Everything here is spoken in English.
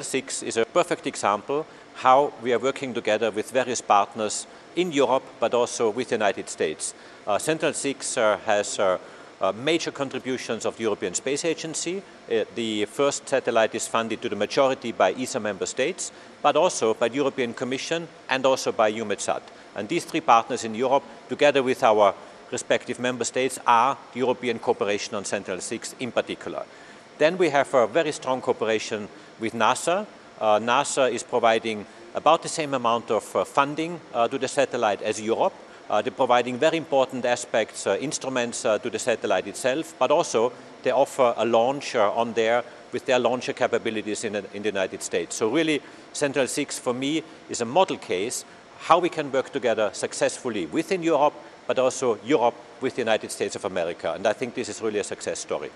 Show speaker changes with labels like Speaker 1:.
Speaker 1: 6 is a perfect example how we are working together with various partners in Europe but also with the United States. Uh, Sentinel 6 uh, has uh, uh, major contributions of the European Space Agency. Uh, the first satellite is funded to the majority by ESA member states, but also by the European Commission and also by EUMETSAT. And these three partners in Europe, together with our respective member states, are the European cooperation on Sentinel 6 in particular. Then we have a very strong cooperation with NASA. Uh, NASA is providing about the same amount of uh, funding uh, to the satellite as Europe. Uh, they're providing very important aspects, uh, instruments uh, to the satellite itself, but also they offer a launch on there with their launcher capabilities in, in the United States. So really, Sentinel 6 for me is a model case how we can work together successfully within Europe, but also Europe with the United States of America. And I think this is really a success story.